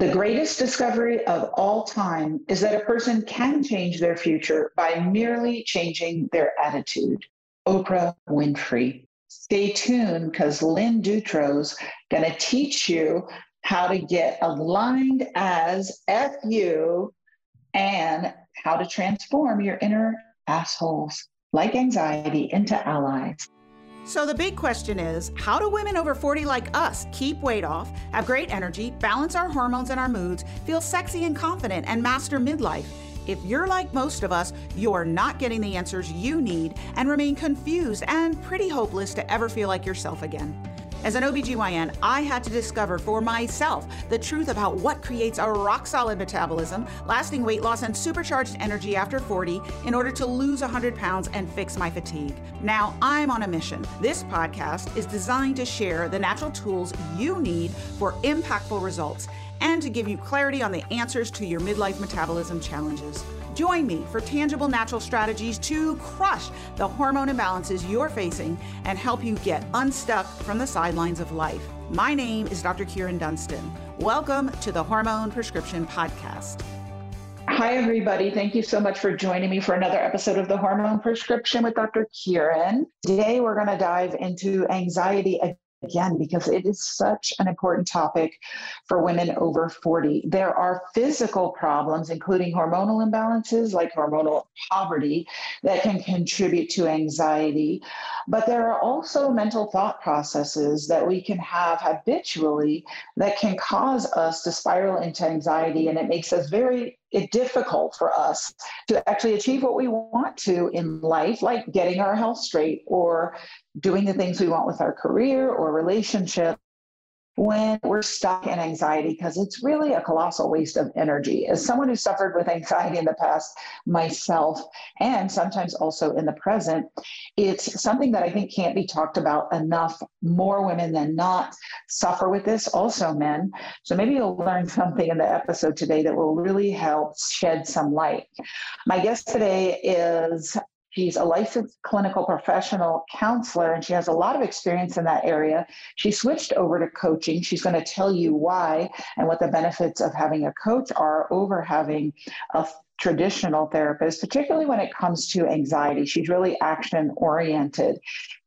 The greatest discovery of all time is that a person can change their future by merely changing their attitude. Oprah Winfrey. Stay tuned because Lynn Dutrow's going to teach you how to get aligned as FU and how to transform your inner assholes like anxiety into allies. So, the big question is how do women over 40 like us keep weight off, have great energy, balance our hormones and our moods, feel sexy and confident, and master midlife? If you're like most of us, you're not getting the answers you need and remain confused and pretty hopeless to ever feel like yourself again. As an OBGYN, I had to discover for myself the truth about what creates a rock solid metabolism, lasting weight loss, and supercharged energy after 40 in order to lose 100 pounds and fix my fatigue. Now I'm on a mission. This podcast is designed to share the natural tools you need for impactful results and to give you clarity on the answers to your midlife metabolism challenges. Join me for tangible natural strategies to crush the hormone imbalances you're facing and help you get unstuck from the sidelines of life. My name is Dr. Kyrin Dunston. Welcome to the Hormone Prescription Podcast. Hi, everybody. Thank you so much for joining me for another episode of the Hormone Prescription with Dr. Kyrin. Today, we're going to dive into anxiety again because it is such an important topic for women over 40. There are physical problems, including hormonal imbalances like hormonal poverty, that can contribute to anxiety. But there are also mental thought processes that we can have habitually that can cause us to spiral into anxiety, and it makes us very it difficult for us to actually achieve what we want to in life, like getting our health straight or doing the things we want with our career or relationship when we're stuck in anxiety because it's really a colossal waste of energy. As someone who suffered with anxiety in the past myself, and sometimes also in the present, it's something that I think can't be talked about enough. More women than not suffer with this, also men. So maybe you'll learn something in the episode today that will really help shed some light. My guest today is She's a licensed clinical professional counselor and she has a lot of experience in that area. She switched over to coaching. She's going to tell you why and what the benefits of having a coach are over having a traditional therapist, particularly when it comes to anxiety. She's really action oriented.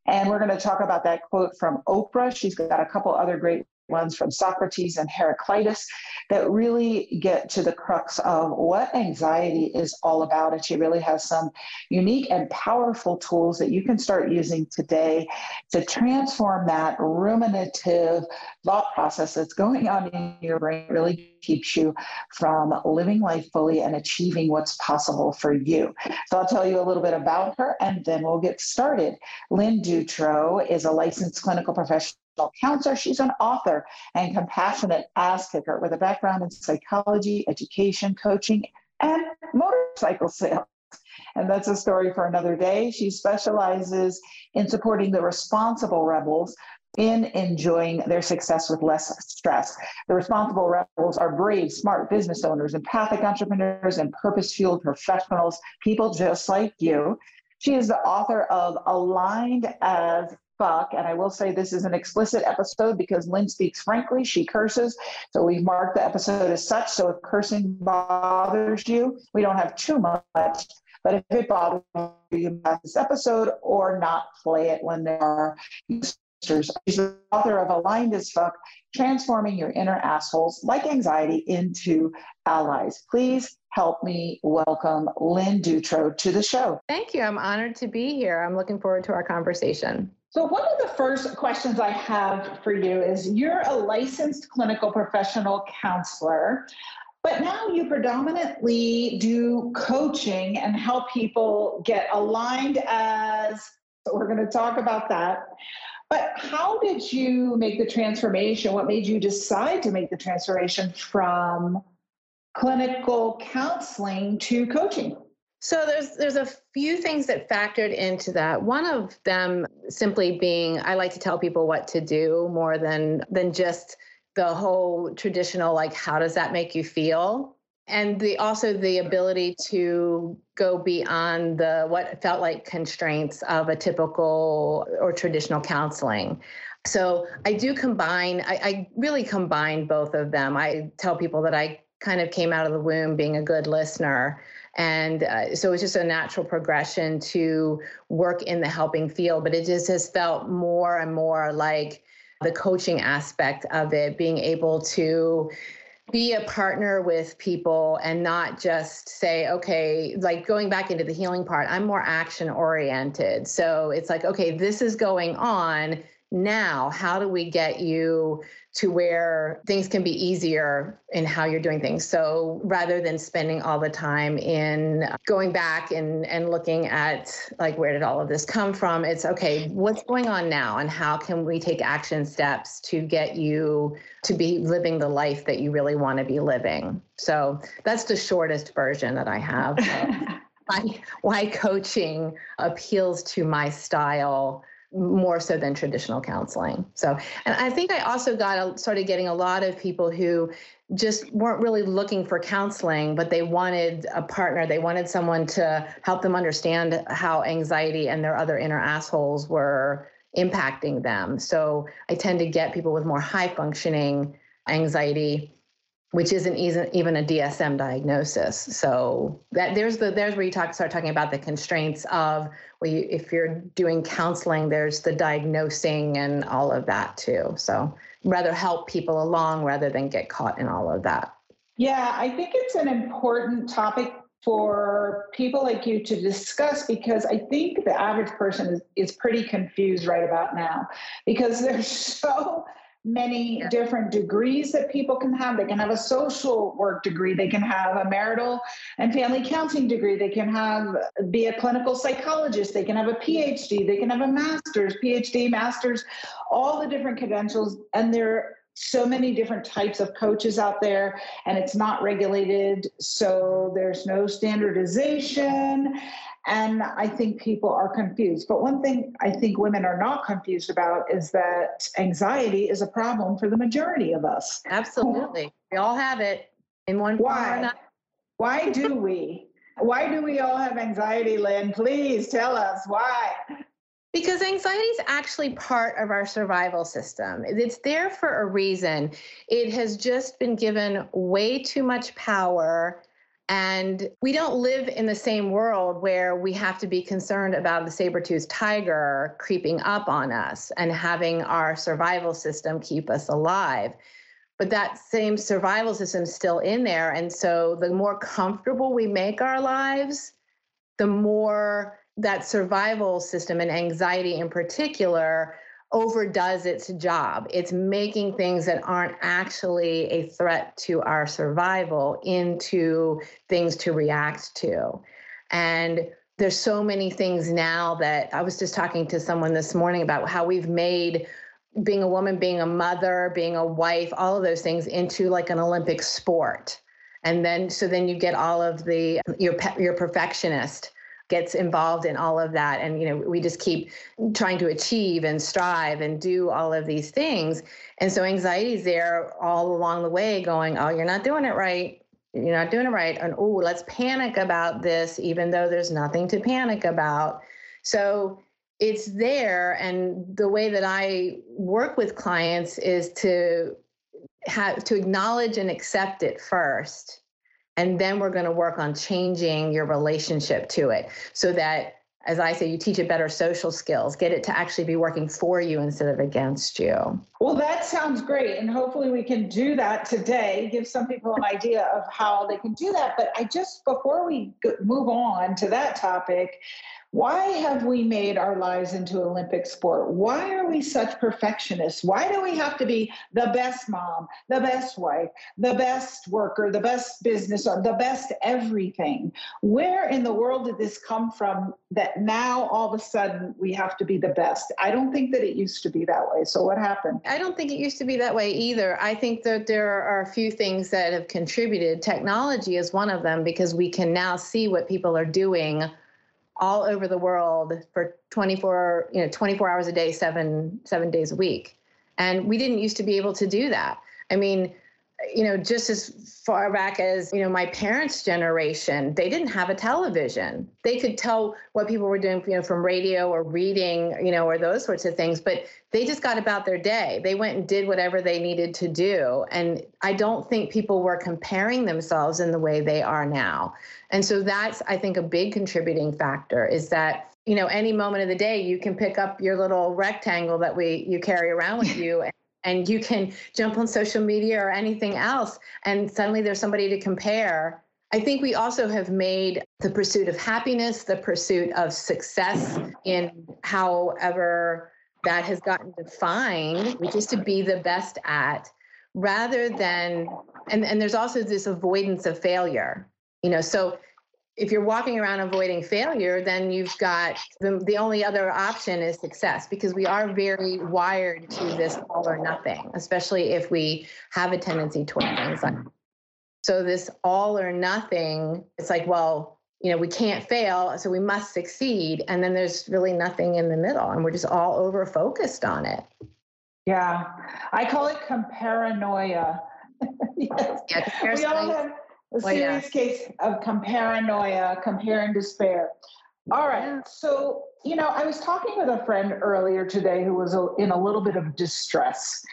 And we're going to talk about that quote from Oprah. She's got a couple other great ones from Socrates and Heraclitus that really get to the crux of what anxiety is all about. And she really has some unique and powerful tools that you can start using today to transform that ruminative thought process that's going on in your brain, really keeps you from living life fully and achieving what's possible for you. So I'll tell you a little bit about her and then we'll get started. Lynn Dutrow is a licensed clinical professional counselor. She's an author and compassionate ass kicker with a background in psychology, education, coaching, and motorcycle sales. And that's a story for another day. She specializes in supporting the responsible rebels in enjoying their success with less stress. The responsible rebels are brave, smart business owners, empathic entrepreneurs, and purpose fueled professionals, people just like you. She is the author of Aligned as fuck. And I will say this is an explicit episode because Lynn speaks frankly. She curses. So we've marked the episode as such. So if cursing bothers you, we don't have too much. But if it bothers you, you can this episode or not play it when there are She's the author of Aligned as Fuck, Transforming Your Inner Assholes Like Anxiety into Allies. Please help me welcome Lynn Dutrow to the show. Thank you. I'm honored to be here. I'm looking forward to our conversation. So, one of the first questions I have for you is you're a licensed clinical professional counselor, but now you predominantly do coaching and help people get aligned as, so we're going to talk about that. But how did you make the transformation? What made you decide to make the transformation from clinical counseling to coaching? So there's there's a few things that factored into that. One of them simply being I like to tell people what to do more than than just the whole traditional like how does that make you feel? And the also the ability to go beyond the what felt like constraints of a typical or traditional counseling. So I do combine, I, I really combine both of them. I tell people that I kind of came out of the womb being a good listener. And uh, so it's just a natural progression to work in the helping field, but it just has felt more and more like the coaching aspect of it, being able to be a partner with people and not just say, okay, like going back into the healing part, I'm more action oriented. So it's like, okay, this is going on now how do we get you to where things can be easier in how you're doing things? So rather than spending all the time in going back and and looking at like where did all of this come from it's okay what's going on now and how can we take action steps to get you to be living the life that you really want to be living? So that's the shortest version that i have why, why coaching appeals to my style more so than traditional counseling. So, and I think I also got a, started getting a lot of people who just weren't really looking for counseling, but they wanted a partner. They wanted someone to help them understand how anxiety and their other inner assholes were impacting them. So, I tend to get people with more high functioning anxiety which isn't even a DSM diagnosis. So that there's the there's where you talk start talking about the constraints of well, you, if you're doing counseling, there's the diagnosing and all of that too. So rather help people along rather than get caught in all of that. Yeah, I think it's an important topic for people like you to discuss because I think the average person is, is pretty confused right about now because there's so many yeah. different degrees that people can have. They can have a social work degree, they can have a marital and family counseling degree, they can have be a clinical psychologist, they can have a PhD, they can have a master's, PhD, master's, all the different credentials and they're so many different types of coaches out there and it's not regulated so there's no standardization and I think people are confused. But one thing I think women are not confused about is that anxiety is a problem for the majority of us. Absolutely. We all have it in one Why? Why do we? Why do we all have anxiety, Lynn? Please tell us why. Because anxiety is actually part of our survival system. It's there for a reason. It has just been given way too much power and we don't live in the same world where we have to be concerned about the saber-toothed tiger creeping up on us and having our survival system keep us alive. But that same survival system is still in there. And so the more comfortable we make our lives, the more that survival system and anxiety in particular overdoes its job. It's making things that aren't actually a threat to our survival into things to react to. And there's so many things now that I was just talking to someone this morning about how we've made being a woman, being a mother, being a wife, all of those things into like an Olympic sport. And then so then you get all of the your your perfectionist gets involved in all of that. And you know we just keep trying to achieve and strive and do all of these things. And so anxiety is there all along the way going oh you're not doing it right. You're not doing it right. And oh let's panic about this even though there's nothing to panic about. So it's there. And the way that i work with clients is to have to acknowledge and accept it first and then we're going to work on changing your relationship to it so that as I say, you teach it better social skills, get it to actually be working for you instead of against you. Well, that sounds great. And hopefully we can do that today, give some people an idea of how they can do that. But I just, before we move on to that topic, why have we made our lives into Olympic sport? Why are we such perfectionists? Why do we have to be the best mom, the best wife, the best worker, the best business, the best everything? Where in the world did this come from that now all of a sudden we have to be the best? I don't think that it used to be that way. So what happened? I don't think it used to be that way either. I think that there are a few things that have contributed. Technology is one of them because we can now see what people are doing all over the world for 24 you know 24 hours a day seven seven days a week. And we didn't used to be able to do that. I mean you know, just as far back as, you know, my parents' generation, they didn't have a television. They could tell what people were doing, you know, from radio or reading, you know, or those sorts of things, but they just got about their day. They went and did whatever they needed to do. And I don't think people were comparing themselves in the way they are now. And so that's, I think, a big contributing factor is that you know any moment of the day you can pick up your little rectangle that we you carry around with you and, and you can jump on social media or anything else and suddenly there's somebody to compare. I think we also have made the pursuit of happiness the pursuit of success in however that has gotten defined which is to be the best at rather than and, and there's also this avoidance of failure you know so if you're walking around avoiding failure, then you've got the, the only other option is success because we are very wired to this all or nothing, especially if we have a tendency toward anxiety. So, this all or nothing, it's like, well, you know, we can't fail, so we must succeed. And then there's really nothing in the middle, and we're just all over focused on it. Yeah. I call it comparanoia. yes. Yeah, we all have a well, serious yeah. case of comparanoia, compare and despair. All right. So, you know, I was talking with a friend earlier today who was in a little bit of distress.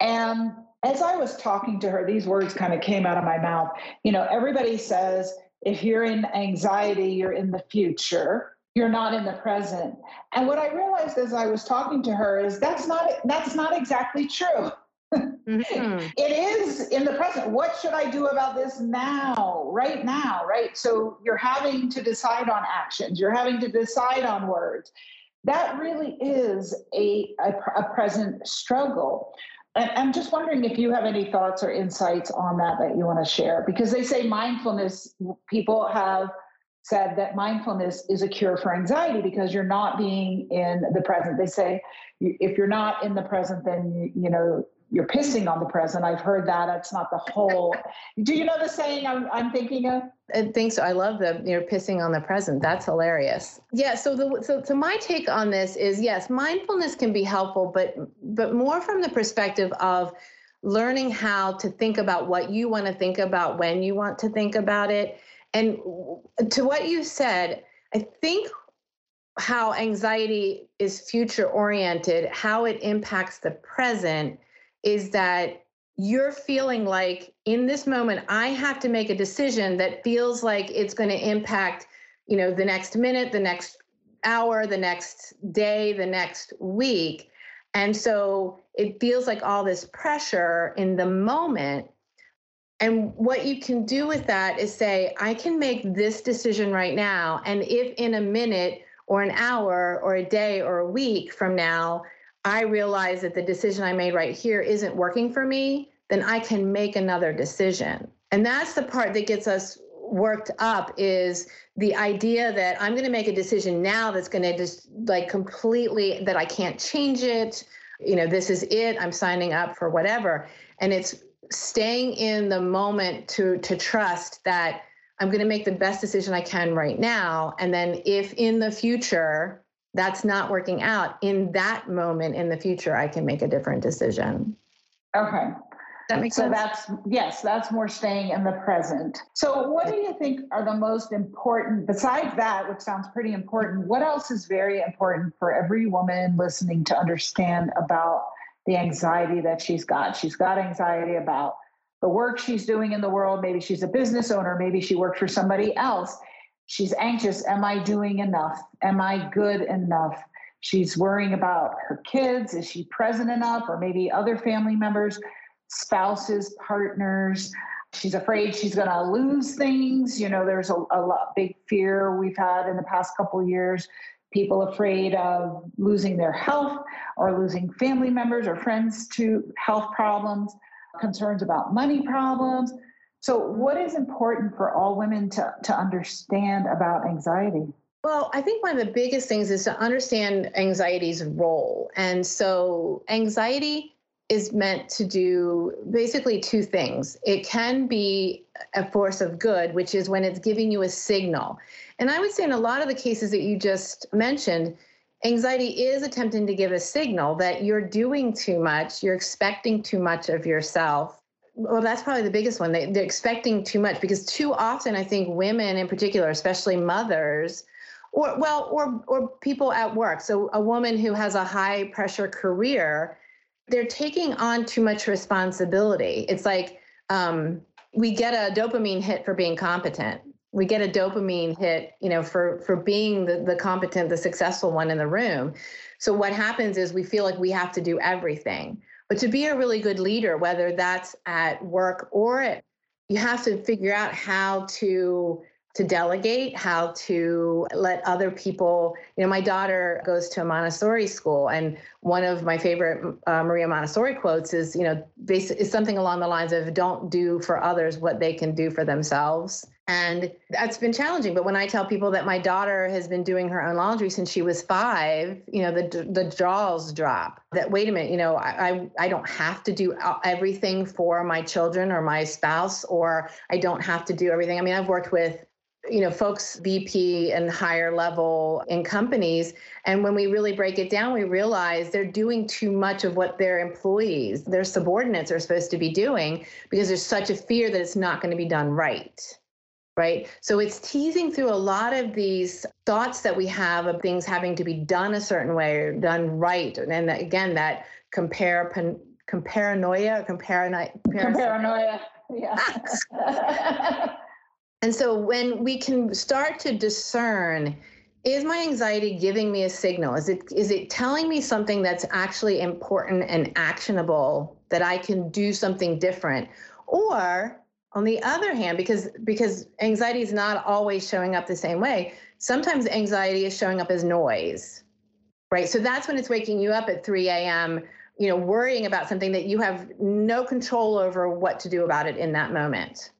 And as I was talking to her, these words kind of came out of my mouth. You know, everybody says if you're in anxiety, you're in the future you're not in the present and what i realized as i was talking to her is that's not that's not exactly true mm-hmm. it is in the present. What should I do about this now, right now, right? So you're having to decide on actions, you're having to decide on words. That really is a, a, a present struggle. And I'm just wondering if you have any thoughts or insights on that that you want to share, because they say mindfulness, people have said that mindfulness is a cure for anxiety because you're not being in the present. They say if you're not in the present, then you, you know you're pissing on the present. I've heard that. That's not the whole. Do you know the saying I'm, I'm thinking of? I think so. I love the you're pissing on the present. That's hilarious. Yeah. So the so so my take on this is yes, mindfulness can be helpful, but but more from the perspective of learning how to think about what you want to think about when you want to think about it. And to what you said, I think how anxiety is future oriented, how it impacts the present is that you're feeling like in this moment i have to make a decision that feels like it's going to impact you know the next minute the next hour the next day the next week. And so it feels like all this pressure in the moment. And what you can do with that is say i can make this decision right now and if in a minute or an hour or a day or a week from now I realize that the decision I made right here isn't working for me, then I can make another decision. And that's the part that gets us worked up is the idea that I'm going to make a decision now that's going to just like completely that I can't change it. You know, this is it. I'm signing up for whatever. And it's staying in the moment to to trust that I'm going to make the best decision I can right now and then if in the future that's not working out. In that moment in the future i can make a different decision. Okay. That makes so sense. that's yes that's more staying in the present. So what do you think are the most important besides that which sounds pretty important what else is very important for every woman listening to understand about the anxiety that she's got? She's got anxiety about the work she's doing in the world. Maybe she's a business owner. Maybe she worked for somebody else She's anxious. Am I doing enough? Am I good enough? She's worrying about her kids. Is she present enough? Or maybe other family members, spouses, partners. She's afraid she's going to lose things. You know, there's a, a lot, big fear we've had in the past couple years. People afraid of losing their health or losing family members or friends to health problems, concerns about money problems so, what is important for all women to, to understand about anxiety? Well, I think one of the biggest things is to understand anxiety's role. And so, anxiety is meant to do basically two things. It can be a force of good, which is when it's giving you a signal. And I would say in a lot of the cases that you just mentioned, anxiety is attempting to give a signal that you're doing too much, you're expecting too much of yourself, well, that's probably the biggest one. They, they're expecting too much because too often, I think women in particular, especially mothers, or well, or or people at work. So a woman who has a high pressure career, they're taking on too much responsibility. It's like um, we get a dopamine hit for being competent. We get a dopamine hit, you know, for for being the, the competent, the successful one in the room. So what happens is we feel like we have to do everything. But to be a really good leader, whether that's at work or at, you have to figure out how to to delegate, how to let other people. You know, my daughter goes to a Montessori school, and one of my favorite uh, Maria Montessori quotes is, you know, is something along the lines of "Don't do for others what they can do for themselves." And that's been challenging. But when I tell people that my daughter has been doing her own laundry since she was five, you know, the the jaws drop. That wait a minute, you know, I I don't have to do uh, everything for my children or my spouse, or I don't have to do everything. I mean, I've worked with you know folks vp and higher level in companies and when we really break it down we realize they're doing too much of what their employees their subordinates are supposed to be doing because there's such a fear that it's not going to be done right right? So it's teasing through a lot of these thoughts that we have of things having to be done a certain way or done right. And again, that compare comparanoia or comparanoia. Comparanoia, yeah. and so when we can start to discern is my anxiety giving me a signal is it is it telling me something that's actually important and actionable that i can do something different or on the other hand, because because anxiety is not always showing up the same way, sometimes anxiety is showing up as noise, right? So that's when it's waking you up at 3 a.m., you know, worrying about something that you have no control over what to do about it in that moment.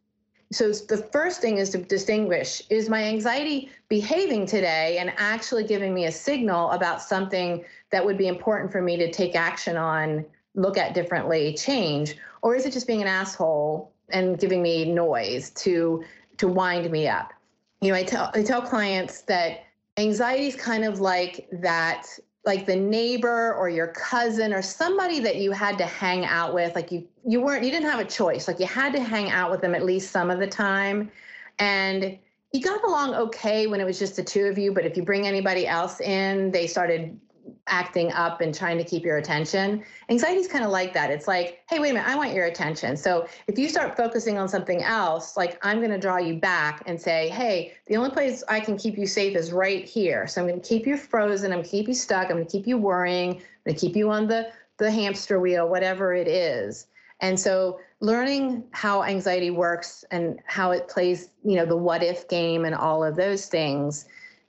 So the first thing is to distinguish is my anxiety behaving today and actually giving me a signal about something that would be important for me to take action on, look at differently, change, or is it just being an asshole and giving me noise to to wind me up. You know, I tell I tell clients that anxiety is kind of like that like the neighbor or your cousin or somebody that you had to hang out with. Like you you weren't you didn't have a choice. Like you had to hang out with them at least some of the time. And you got along okay when it was just the two of you but if you bring anybody else in they started acting up and trying to keep your attention. Anxiety is kind of like that. It's like, hey, wait a minute, I want your attention. So if you start focusing on something else, like I'm going to draw you back and say, hey, the only place I can keep you safe is right here. So I'm going to keep you frozen. I'm going to keep you stuck. I'm going to keep you worrying. I'm going to keep you on the the hamster wheel, whatever it is. And so learning how anxiety works and how it plays, you know, the what if game and all of those things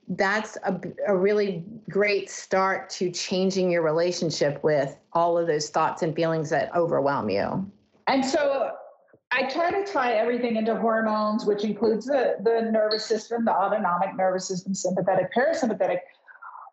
that's a, a really great start to changing your relationship with all of those thoughts and feelings that overwhelm you. And so I try to tie everything into hormones, which includes the, the nervous system, the autonomic nervous system, sympathetic, parasympathetic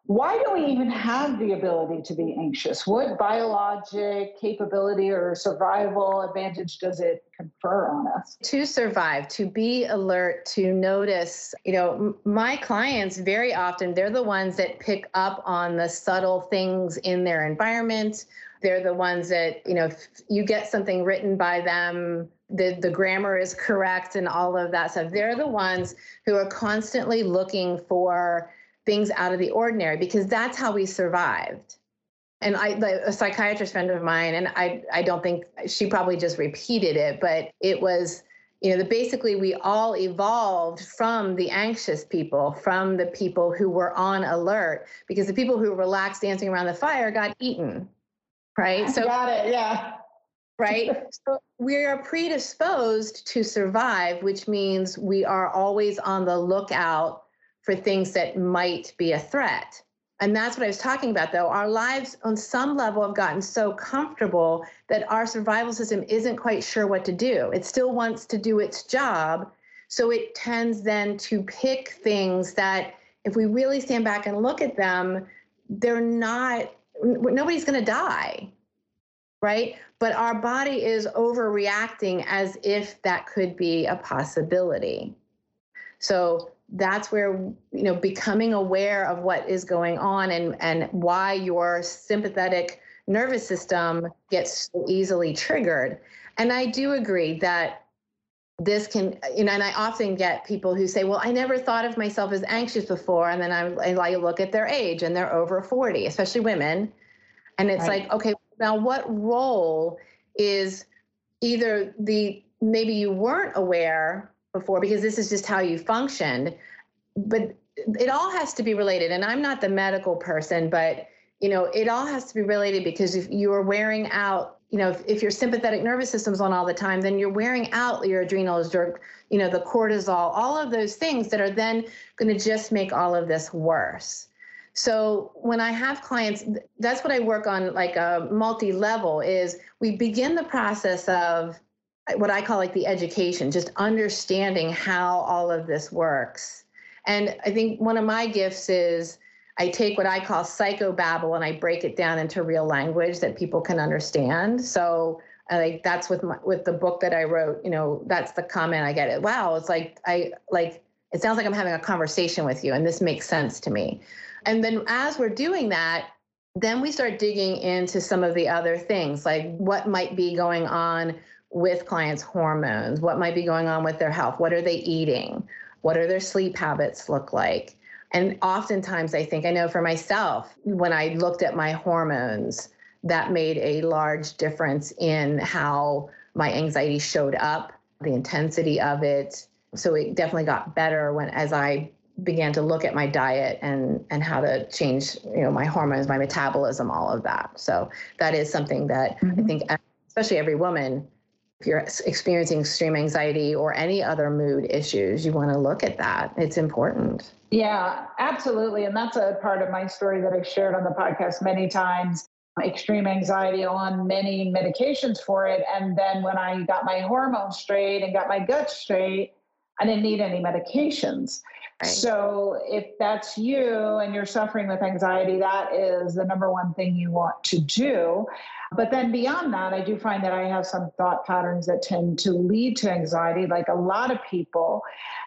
why do we even have the ability to be anxious? What biologic capability or survival advantage does it confer on us? To survive, to be alert, to notice. You know, my clients very often, they're the ones that pick up on the subtle things in their environment. They're the ones that, you know, if you get something written by them, the, the grammar is correct and all of that stuff. They're the ones who are constantly looking for things out of the ordinary because that's how we survived. And I, a psychiatrist friend of mine, and I, I don't think she probably just repeated it, but it was, you know, the basically we all evolved from the anxious people, from the people who were on alert, because the people who relaxed dancing around the fire got eaten, right? So got it, yeah. Right. so we are predisposed to survive, which means we are always on the lookout for things that might be a threat. And that's what I was talking about, though. Our lives, on some level, have gotten so comfortable that our survival system isn't quite sure what to do. It still wants to do its job. So it tends then to pick things that, if we really stand back and look at them, they're not, nobody's going to die, right? But our body is overreacting as if that could be a possibility. So that's where you know becoming aware of what is going on and and why your sympathetic nervous system gets so easily triggered And I do agree that this can you know and i often get people who say well i never thought of myself as anxious before and then i, I look at their age and they're over 40 especially women and it's right. like okay now what role is either the maybe you weren't aware before because this is just how you functioned but it all has to be related and i'm not the medical person but you know it all has to be related because if you are wearing out you know, if, if your sympathetic nervous system's on all the time, then you're wearing out your adrenals, your, you know, the cortisol, all of those things that are then going to just make all of this worse. So when I have clients, that's what I work on like a multi-level is we begin the process of what I call like the education, just understanding how all of this works. And I think one of my gifts is I take what I call psychobabble and I break it down into real language that people can understand. So like that's with my, with the book that I wrote, you know, that's the comment I get. It wow, it's like I like it sounds like I'm having a conversation with you and this makes sense to me. And then as we're doing that, then we start digging into some of the other things like what might be going on with clients' hormones, what might be going on with their health, what are they eating, what are their sleep habits look like and oftentimes, I think, I know for myself, when I looked at my hormones, that made a large difference in how my anxiety showed up, the intensity of it. So it definitely got better when, as I began to look at my diet and and how to change you know my hormones my metabolism all of that so that is something that mm-hmm. i think especially every woman if you're experiencing extreme anxiety or any other mood issues, you want to look at that. It's important. Yeah, absolutely. And that's a part of my story that I've shared on the podcast many times. Extreme anxiety on many medications for it. And then when I got my hormones straight and got my gut straight, I didn't need any medications. So if that's you and you're suffering with anxiety, that is the number one thing you want to do. But then beyond that, I do find that I have some thought patterns that tend to lead to anxiety, like a lot of people.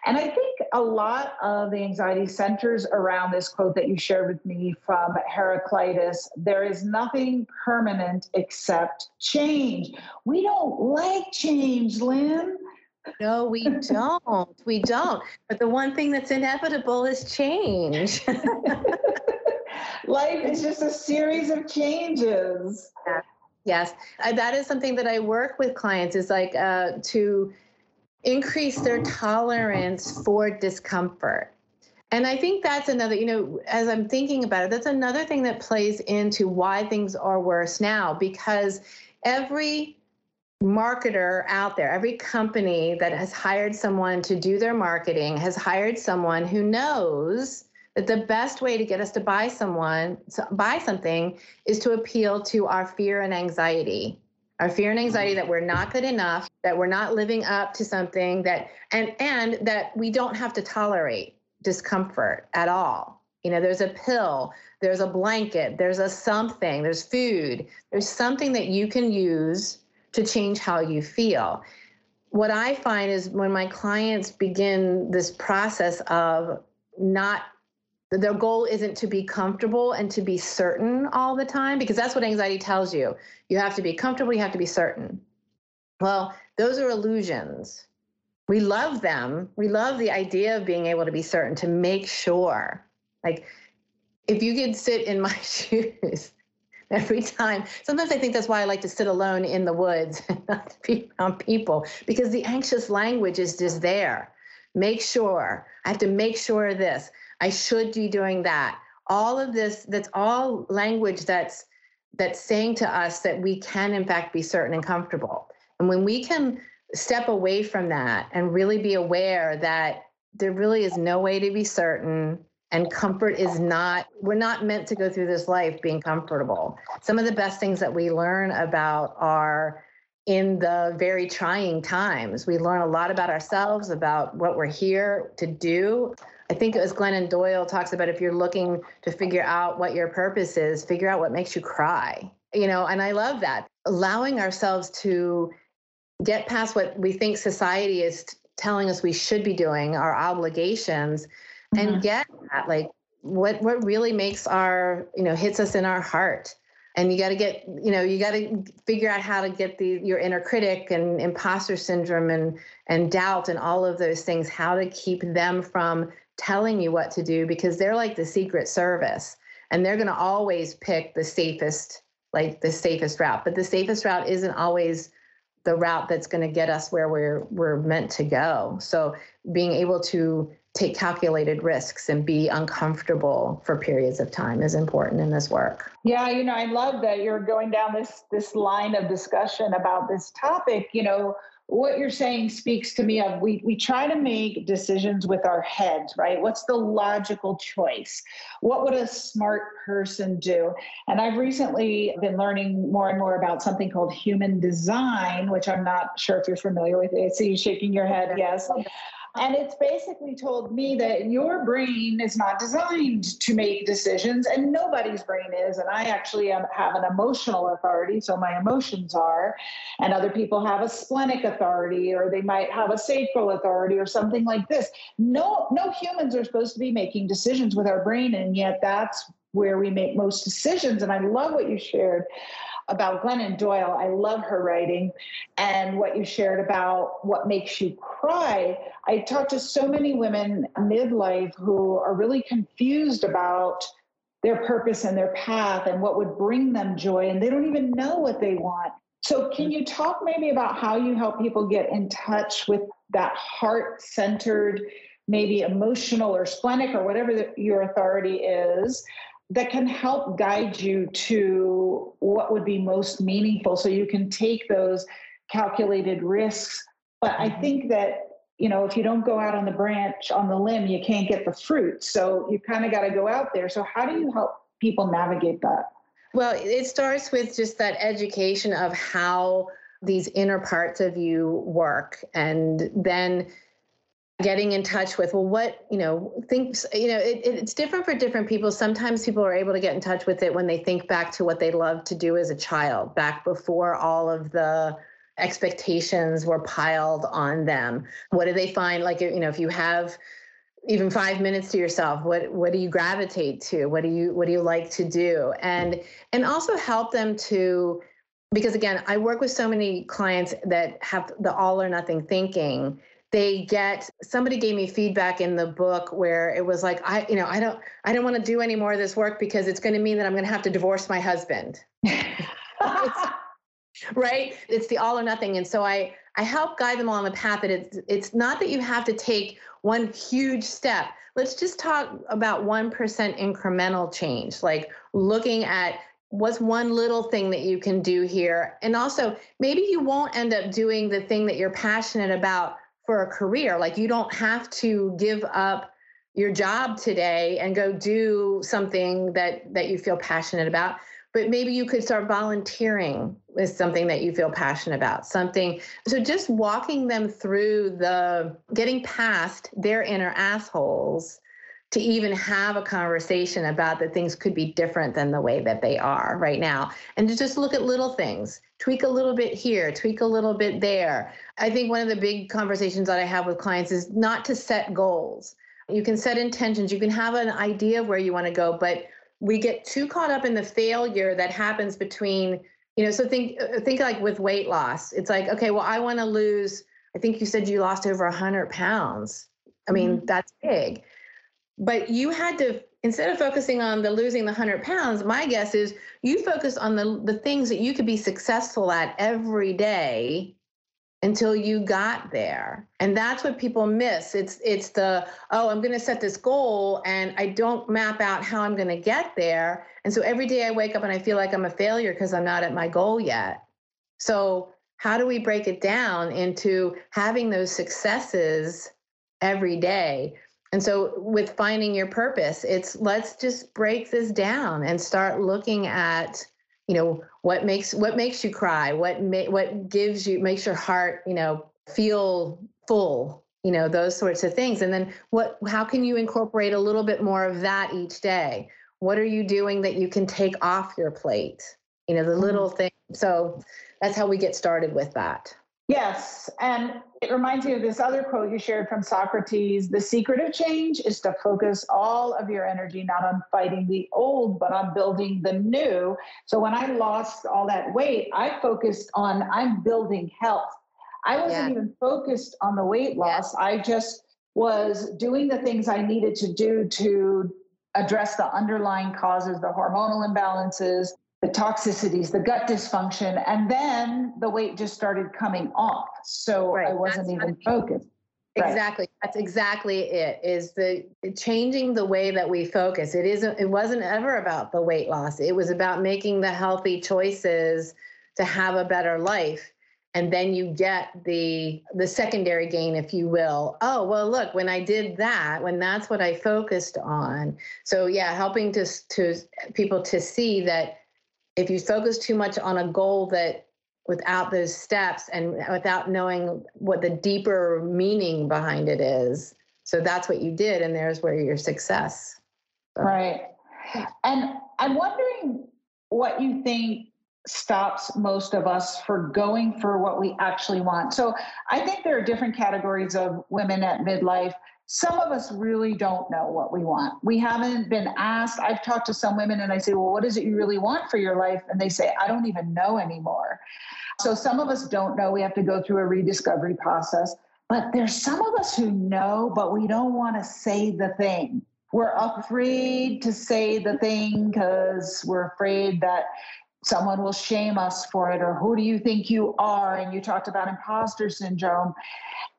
And I think a lot of the anxiety centers around this quote that you shared with me from Heraclitus there is nothing permanent except change. We don't like change, Lynn. No, we don't. we don't. But the one thing that's inevitable is change. Life is just a series of changes. Yes, yes. I, that is something that I work with clients is like uh, to increase their tolerance for discomfort. And I think that's another, you know, as I'm thinking about it, that's another thing that plays into why things are worse now because every marketer out there, every company that has hired someone to do their marketing has hired someone who knows that the best way to get us to buy someone buy something is to appeal to our fear and anxiety. Our fear and anxiety that we're not good enough that we're not living up to something that and and that we don't have to tolerate discomfort at all. You know there's a pill there's a blanket there's a something there's food there's something that you can use to change how you feel. What I find is when my clients begin this process of not their goal isn't to be comfortable and to be certain all the time because that's what anxiety tells you. You have to be comfortable, you have to be certain. Well, those are illusions. We love them. We love the idea of being able to be certain, to make sure. Like, if you could sit in my shoes every time. Sometimes I think that's why I like to sit alone in the woods and not be around people because the anxious language is just there. Make sure. I have to make sure this. I should be doing that. All of this, that's all language that's that's saying to us that we can in fact be certain and comfortable. And when we can step away from that and really be aware that there really is no way to be certain and comfort is not we're not meant to go through this life being comfortable. Some of the best things that we learn about are in the very trying times. We learn a lot about ourselves about what we're here to do. I think as glennon doyle talks about if you're looking to figure out what your purpose is figure out what makes you cry. You know and i love that. Allowing ourselves to get past what we think society is telling us we should be doing our obligations and mm-hmm. get that like what what really makes our you know hits us in our heart. And you got to get you know you got to figure out how to get the your inner critic and imposter syndrome and and doubt and all of those things how to keep them from telling you what to do because they're like the secret service and they're going to always pick the safest like the safest route. But the safest route isn't always the route that's going to get us where we're we're meant to go. So being able to take calculated risks and be uncomfortable for periods of time is important in this work. Yeah, you know, I love that you're going down this this line of discussion about this topic, you know, what you're saying speaks to me of we we try to make decisions with our heads right? What's the logical choice? What would a smart person do? And i've recently been learning more and more about something called human design which i'm not sure if you're familiar with it. See you shaking your head yes and it's basically told me that your brain is not designed to make decisions, and nobody's brain is. And I actually have an emotional authority, so my emotions are. And other people have a splenic authority, or they might have a sacral authority, or something like this. No, no humans are supposed to be making decisions with our brain, and yet that's where we make most decisions. And I love what you shared about Glennon Doyle. I love her writing and what you shared about what makes you cry. I talk to so many women midlife who are really confused about their purpose and their path and what would bring them joy, and they don't even know what they want. So, can you talk maybe about how you help people get in touch with that heart centered, maybe emotional or splenic or whatever the, your authority is, that can help guide you to what would be most meaningful. So you can take those calculated risks. But i mm-hmm. think that you know if you don't go out on the branch on the limb you can't get the fruit. So you kind of got to go out there. So how do you help people navigate that? Well it starts with just that education of how these inner parts of you work. And then getting in touch with well what you know thinks you know it, it's different for different people. Sometimes people are able to get in touch with it when they think back to what they loved to do as a child back before all of the expectations were piled on them. What do they find? Like you know if you have even five minutes to yourself what what do you gravitate to? What do you what do you like to do? And and also help them to because again i work with so many clients that have the all or nothing thinking they get somebody gave me feedback in the book where it was like i you know i don't i don't want to do any more of this work because it's going to mean that i'm going to have to divorce my husband. Right? It's the all or nothing. And so i i help guide them along the path that it's it's not that you have to take one huge step. Let's just talk about 1% incremental change like looking at what's one little thing that you can do here. And also maybe you won't end up doing the thing that you're passionate about for a career. Like you don't have to give up your job today and go do something that that you feel passionate about but maybe you could start volunteering with something that you feel passionate about something so just walking them through the getting past their inner assholes to even have a conversation about that things could be different than the way that they are right now. And to just look at little things tweak a little bit here tweak a little bit there. I think one of the big conversations that i have with clients is not to set goals. You can set intentions you can have an idea of where you want to go but we get too caught up in the failure that happens between you know so think uh, think like with weight loss. It's like okay well i want to lose i think you said you lost over 100 pounds. I mean mm-hmm. that's big but you had to instead of focusing on the losing the 100 pounds my guess is you focus on the the things that you could be successful at every day until you got there. And that's what people miss. It's it's the oh i'm going to set this goal and i don't map out how i'm going to get there. And so every day i wake up and i feel like i'm a failure because i'm not at my goal yet. So how do we break it down into having those successes every day and so with finding your purpose, it's let's just break this down and start looking at, you know, what makes what makes you cry, what ma- what gives you makes your heart, you know, feel full, you know, those sorts of things. And then what how can you incorporate a little bit more of that each day? What are you doing that you can take off your plate? You know, the little mm-hmm. thing. So that's how we get started with that. Yes. And it reminds me of this other quote you shared from Socrates The secret of change is to focus all of your energy not on fighting the old, but on building the new. So when I lost all that weight, I focused on I'm building health. I wasn't yeah. even focused on the weight loss. I just was doing the things I needed to do to address the underlying causes, the hormonal imbalances, the toxicities, the gut dysfunction, and then the weight just started coming off. So right. I wasn't That's even focused. Exactly. Right. That's exactly it. Is the changing the way that we focus. It isn't it wasn't ever about the weight loss. It was about making the healthy choices to have a better life. And then you get the the secondary gain if you will. Oh, well look, when I did that, when that's what I focused on. So yeah, helping to to people to see that if you focus too much on a goal that without those steps and without knowing what the deeper meaning behind it is so that's what you did and there's where your success. So. right. And i'm wondering what you think stops most of us for going for what we actually want. So i think there are different categories of women at midlife some of us really don't know what we want. We haven't been asked. I've talked to some women and I say, Well, what is it you really want for your life? And they say, I don't even know anymore. So some of us don't know. We have to go through a rediscovery process. But there's some of us who know, but we don't want to say the thing. We're afraid to say the thing because we're afraid that someone will shame us for it or who do you think you are? And you talked about imposter syndrome.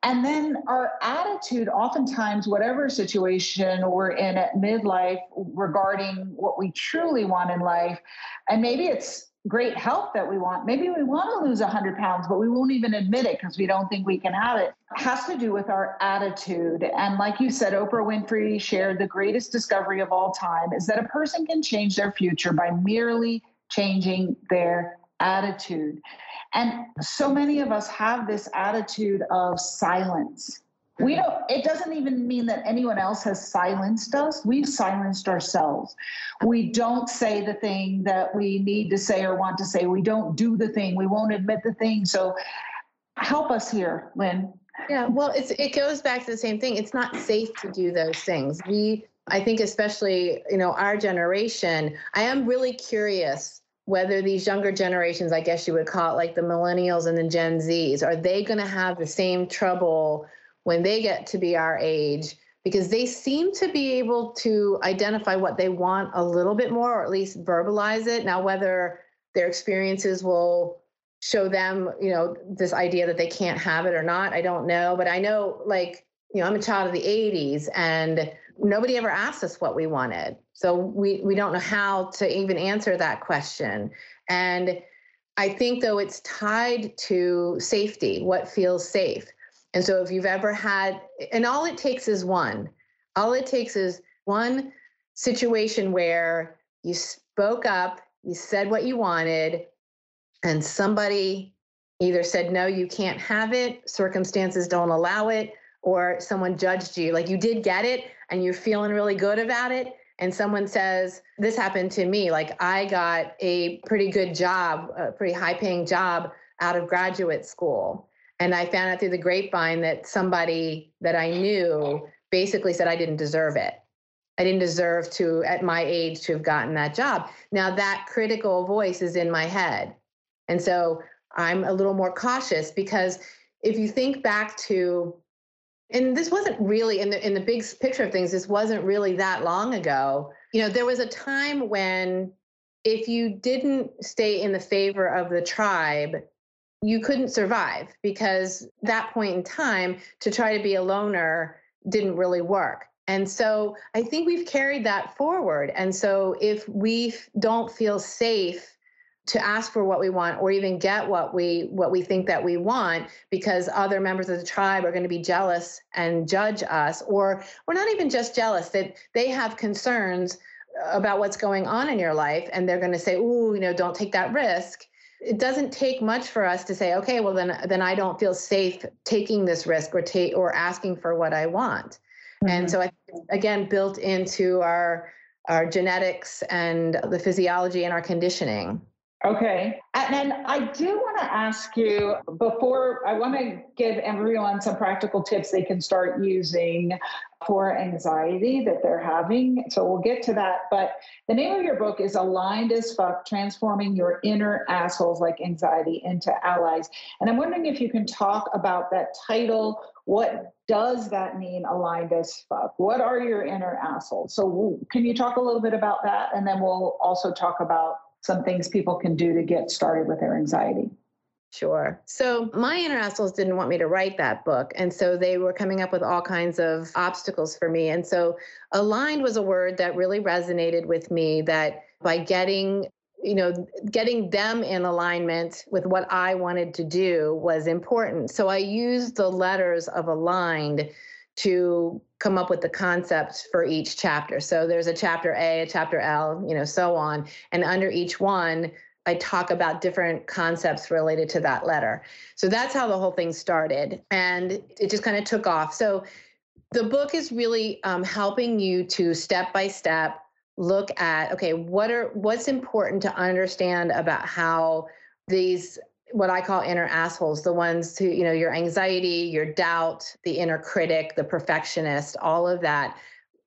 And then our attitude oftentimes whatever situation we're in at midlife regarding what we truly want in life and maybe it's great health that we want. Maybe we want to lose 100 pounds but we won't even admit it because we don't think we can have it. it. Has to do with our attitude. And like you said oprah winfrey shared the greatest discovery of all time is that a person can change their future by merely changing their attitude. And so many of us have this attitude of silence. We don't, it doesn't even mean that anyone else has silenced us. We've silenced ourselves. We don't say the thing that we need to say or want to say. We don't do the thing. We won't admit the thing. So help us here, Lynn. Yeah, well, it's it goes back to the same thing. It's not safe to do those things. We I think especially, you know, our generation, I am really curious whether these younger generations, I guess you would call it like the millennials and the Gen Zs, are they going to have the same trouble when they get to be our age? Because they seem to be able to identify what they want a little bit more, or at least verbalize it. Now, whether their experiences will show them, you know, this idea that they can't have it or not, I don't know. But I know, like, you know, I'm a child of the 80s and nobody ever asked us what we wanted. So we, we don't know how to even answer that question. And I think, though, it's tied to safety, what feels safe. And so if you've ever had, and all it takes is one, all it takes is one situation where you spoke up, you said what you wanted, and somebody either said, no, you can't have it, circumstances don't allow it, or someone judged you. Like you did get it and you're feeling really good about it. And someone says, This happened to me. Like I got a pretty good job, a pretty high paying job out of graduate school. And I found out through the grapevine that somebody that I knew basically said I didn't deserve it. I didn't deserve to, at my age, to have gotten that job. Now, that critical voice is in my head. And so I'm a little more cautious because if you think back to and this wasn't really in the in the big picture of things this wasn't really that long ago. You know there was a time when if you didn't stay in the favor of the tribe you couldn't survive because that point in time to try to be a loner didn't really work. And so i think we've carried that forward. And so if we don't feel safe to ask for what we want or even get what we what we think that we want because other members of the tribe are going to be jealous and judge us or we're not even just jealous that they have concerns about what's going on in your life and they're going to say oh you know don't take that risk. It doesn't take much for us to say okay well then then I don't feel safe taking this risk or take or asking for what I want. Mm-hmm. and so I, again built into our our genetics and the physiology and our conditioning Okay. And then I do want to ask you before I want to give everyone some practical tips they can start using for anxiety that they're having. So we'll get to that. But the name of your book is Aligned as Fuck Transforming Your Inner Assholes Like Anxiety into Allies. And I'm wondering if you can talk about that title. What does that mean, aligned as fuck? What are your inner assholes? So, can you talk a little bit about that? And then we'll also talk about some things people can do to get started with their anxiety. Sure. So my assholes didn't want me to write that book. And so they were coming up with all kinds of obstacles for me. And so aligned was a word that really resonated with me that by getting you know getting them in alignment with what i wanted to do was important so i used the letters of aligned to come up with the concepts for each chapter. So there's a chapter A, a chapter L, you know, so on. And under each one, I talk about different concepts related to that letter. So that's how the whole thing started. And it just kind of took off. So the book is really um, helping you to step by step look at okay what are what's important to understand about how these what I call inner assholes, the ones who, you know, your anxiety, your doubt, the inner critic, the perfectionist, all of that,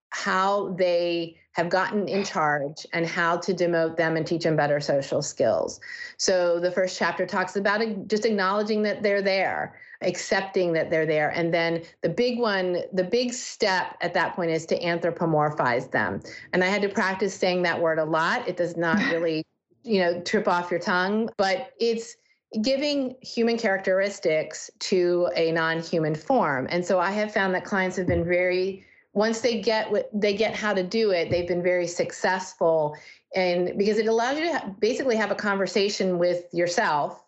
how they have gotten in charge and how to demote them and teach them better social skills. So the first chapter talks about just acknowledging that they're there, accepting that they're there. And then the big one, the big step at that point is to anthropomorphize them. And I had to practice saying that word a lot. It does not really, you know, trip off your tongue, but it's, giving human characteristics to a non-human form. And so i have found that clients have been very once they get what they get how to do it they've been very successful. And because it allows you to basically have a conversation with yourself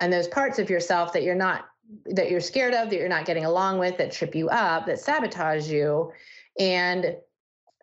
and those parts of yourself that you're not that you're scared of that you're not getting along with that trip you up that sabotage you. And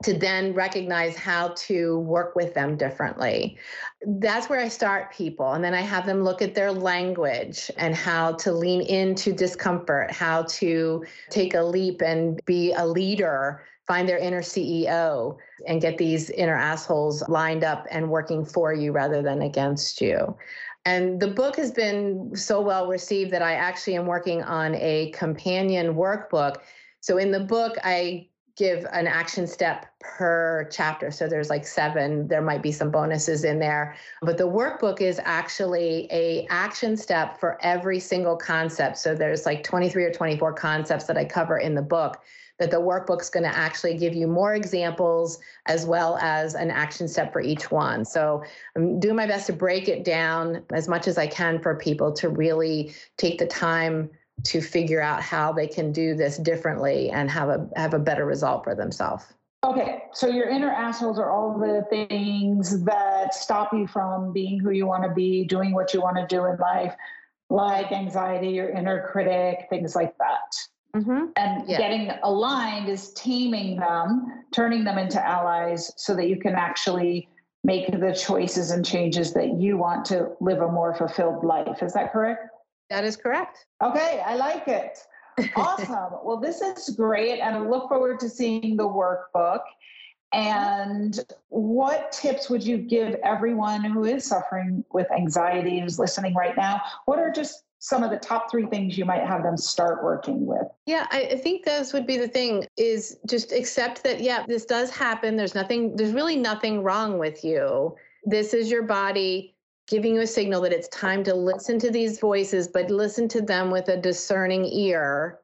to then recognize how to work with them differently. That's where I start people. And then I have them look at their language and how to lean into discomfort, how to take a leap and be a leader, find their inner CEO, and get these inner assholes lined up and working for you rather than against you. And the book has been so well received that I actually am working on a companion workbook. So in the book, I give an action step per chapter. So there's like seven. There might be some bonuses in there, but the workbook is actually a action step for every single concept. So there's like 23 or 24 concepts that I cover in the book that the workbook's going to actually give you more examples as well as an action step for each one. So I'm doing my best to break it down as much as I can for people to really take the time to figure out how they can do this differently and have a have a better result for themselves. Okay, so your inner assholes are all the things that stop you from being who you want to be, doing what you want to do in life, like anxiety, your inner critic, things like that. Mm-hmm. And yeah. getting aligned is taming them, turning them into allies so that you can actually make the choices and changes that you want to live a more fulfilled life. Is that correct? That is correct. Okay, I like it. Awesome. well, this is great. And I look forward to seeing the workbook. And what tips would you give everyone who is suffering with anxiety, who's listening right now? What are just some of the top three things you might have them start working with? Yeah, I think those would be the thing is just accept that, yeah, this does happen. There's nothing, there's really nothing wrong with you. This is your body giving you a signal that it's time to listen to these voices, but listen to them with a discerning ear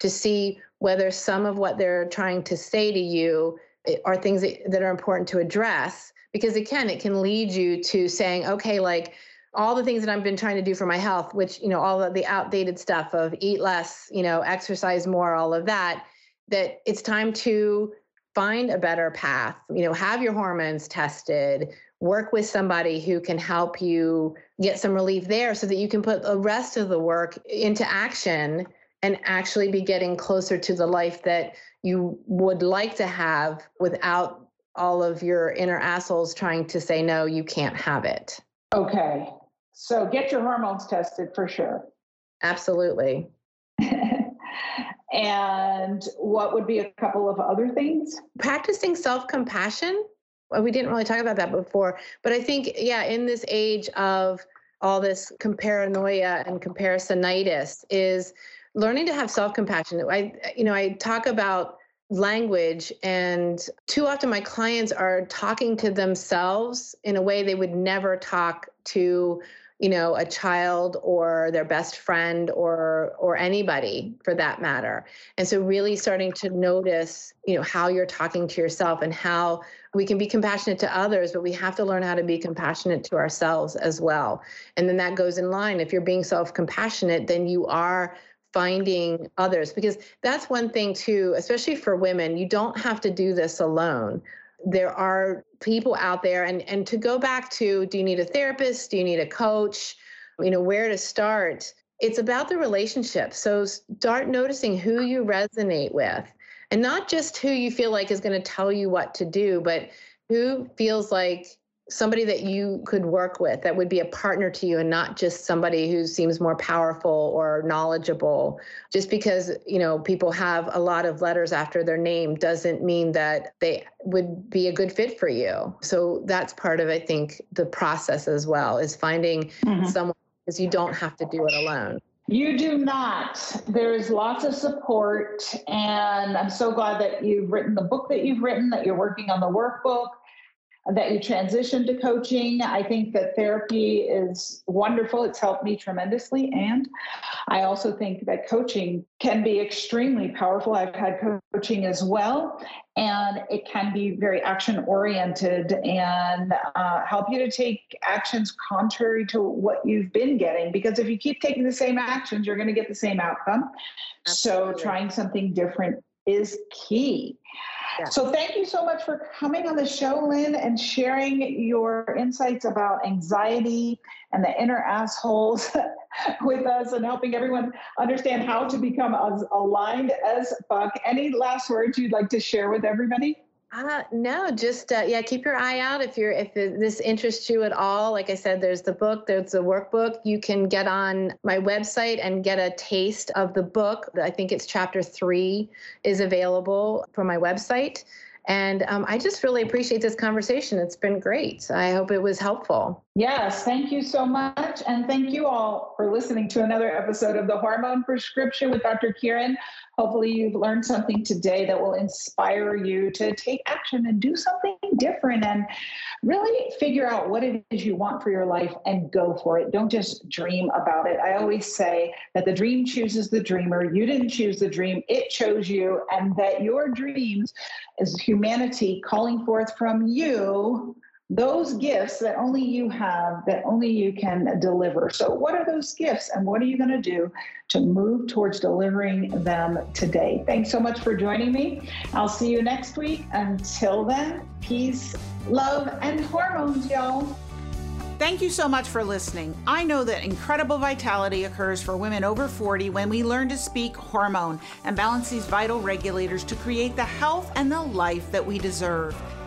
to see whether some of what they're trying to say to you eh, are things that are important to address. Because again, it can lead you to saying, okay, like all the things that I've been trying to do for my health, which, you know, all of the outdated stuff of eat less, you know, exercise more, all of that, that it's time to find a better path, you know, have your hormones tested, work with somebody who can help you get some relief there so that you can put the rest of the work into action and actually be getting closer to the life that you would like to have without all of your inner assholes trying to say no you can't have it. Okay. So get your hormones tested for sure. Absolutely. And what would be a couple of other things? Practicing self-compassion well, we didn't really talk about that before, but I think, yeah, in this age of all this paranoia and comparisonitis, is learning to have self-compassion. I, you know, I talk about language and too often my clients are talking to themselves in a way they would never talk to you know a child or their best friend or or anybody for that matter and so really starting to notice you know how you're talking to yourself and how we can be compassionate to others but we have to learn how to be compassionate to ourselves as well. And then that goes in line. If you're being self-compassionate then you are finding others. Because that's one thing too especially for women you don't have to do this alone. There are people out there and and to go back to do you need a therapist? Do you need a coach? You know where to start? It's about the relationship. So start noticing who you resonate with and not just who you feel like is going to tell you what to do but who feels like somebody that you could work with that would be a partner to you and not just somebody who seems more powerful or knowledgeable. Just because you know people have a lot of letters after their name doesn't mean that they would be a good fit for you. So that's part of i think the process as well is finding mm-hmm. someone because you don't have to do it alone you do not. There's lots of support, and I'm so glad that you've written the book that you've written, that you're working on the workbook that you transition to coaching. I think that therapy is wonderful. It's helped me tremendously. And I also think that coaching can be extremely powerful. I've had coaching as well, and it can be very action oriented and uh, help you to take actions contrary to what you've been getting. Because if you keep taking the same actions, you're going to get the same outcome. Absolutely. So trying something different is key. So thank you so much for coming on the show, Lynn, and sharing your insights about anxiety and the inner assholes with us and helping everyone understand how to become as aligned as fuck. Any last words you'd like to share with everybody? Uh, no, just uh, yeah, keep your eye out if you're if this interests you at all. Like I said, there's the book, there's the workbook. You can get on my website and get a taste of the book. I think it's chapter three is available from my website. And um, I just really appreciate this conversation. It's been great. I hope it was helpful. Yes, thank you so much. And thank you all for listening to another episode of The Hormone Prescription with Dr. Kyrin. Hopefully, you've learned something today that will inspire you to take action and do something different and really figure out what it is you want for your life and go for it. Don't just dream about it. I always say that the dream chooses the dreamer. You didn't choose the dream, it chose you, and that your dreams is humanity calling forth from you those gifts that only you have, that only you can deliver. So, what are those gifts and what are you going to do to move towards delivering them today? Thanks so much for joining me. I'll see you next week. Until then, peace, love, and hormones, y'all. Thank you so much for listening. I know that incredible vitality occurs for women over 40 when we learn to speak hormone and balance these vital regulators to create the health and the life that we deserve.